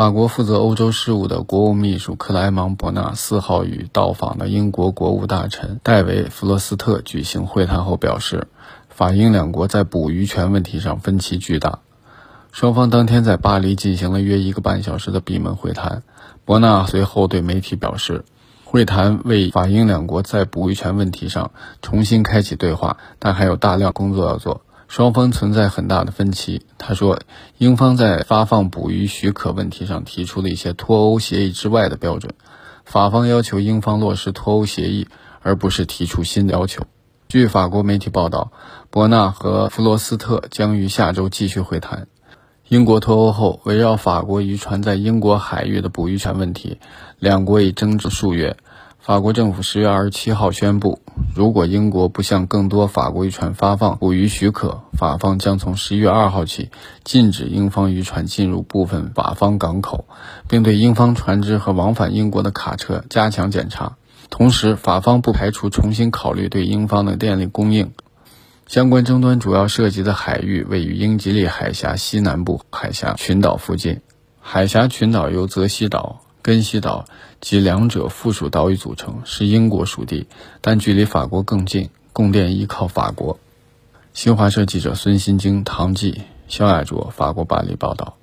法国负责欧洲事务的国务秘书克莱芒·伯纳四号与到访的英国国务大臣戴维·弗罗斯特举行会谈后表示，法英两国在捕鱼权问题上分歧巨大。双方当天在巴黎进行了约一个半小时的闭门会谈。伯纳随后对媒体表示，会谈为法英两国在捕鱼权问题上重新开启对话，但还有大量工作要做。双方存在很大的分歧。他说，英方在发放捕鱼许可问题上提出了一些脱欧协议之外的标准，法方要求英方落实脱欧协议，而不是提出新的要求。据法国媒体报道，伯纳和弗罗斯特将于下周继续会谈。英国脱欧后，围绕法国渔船在英国海域的捕鱼权问题，两国已争执数月。法国政府十月二十七号宣布，如果英国不向更多法国渔船发放捕鱼许可，法方将从十一月二号起禁止英方渔船进入部分法方港口，并对英方船只和往返英国的卡车加强检查。同时，法方不排除重新考虑对英方的电力供应。相关争端主要涉及的海域位于英吉利海峡西南部海峡群岛附近。海峡群岛由泽西岛。根西岛及两者附属岛屿组成，是英国属地，但距离法国更近，供电依靠法国。新华社记者孙新京、唐继、肖亚卓，法国巴黎报道。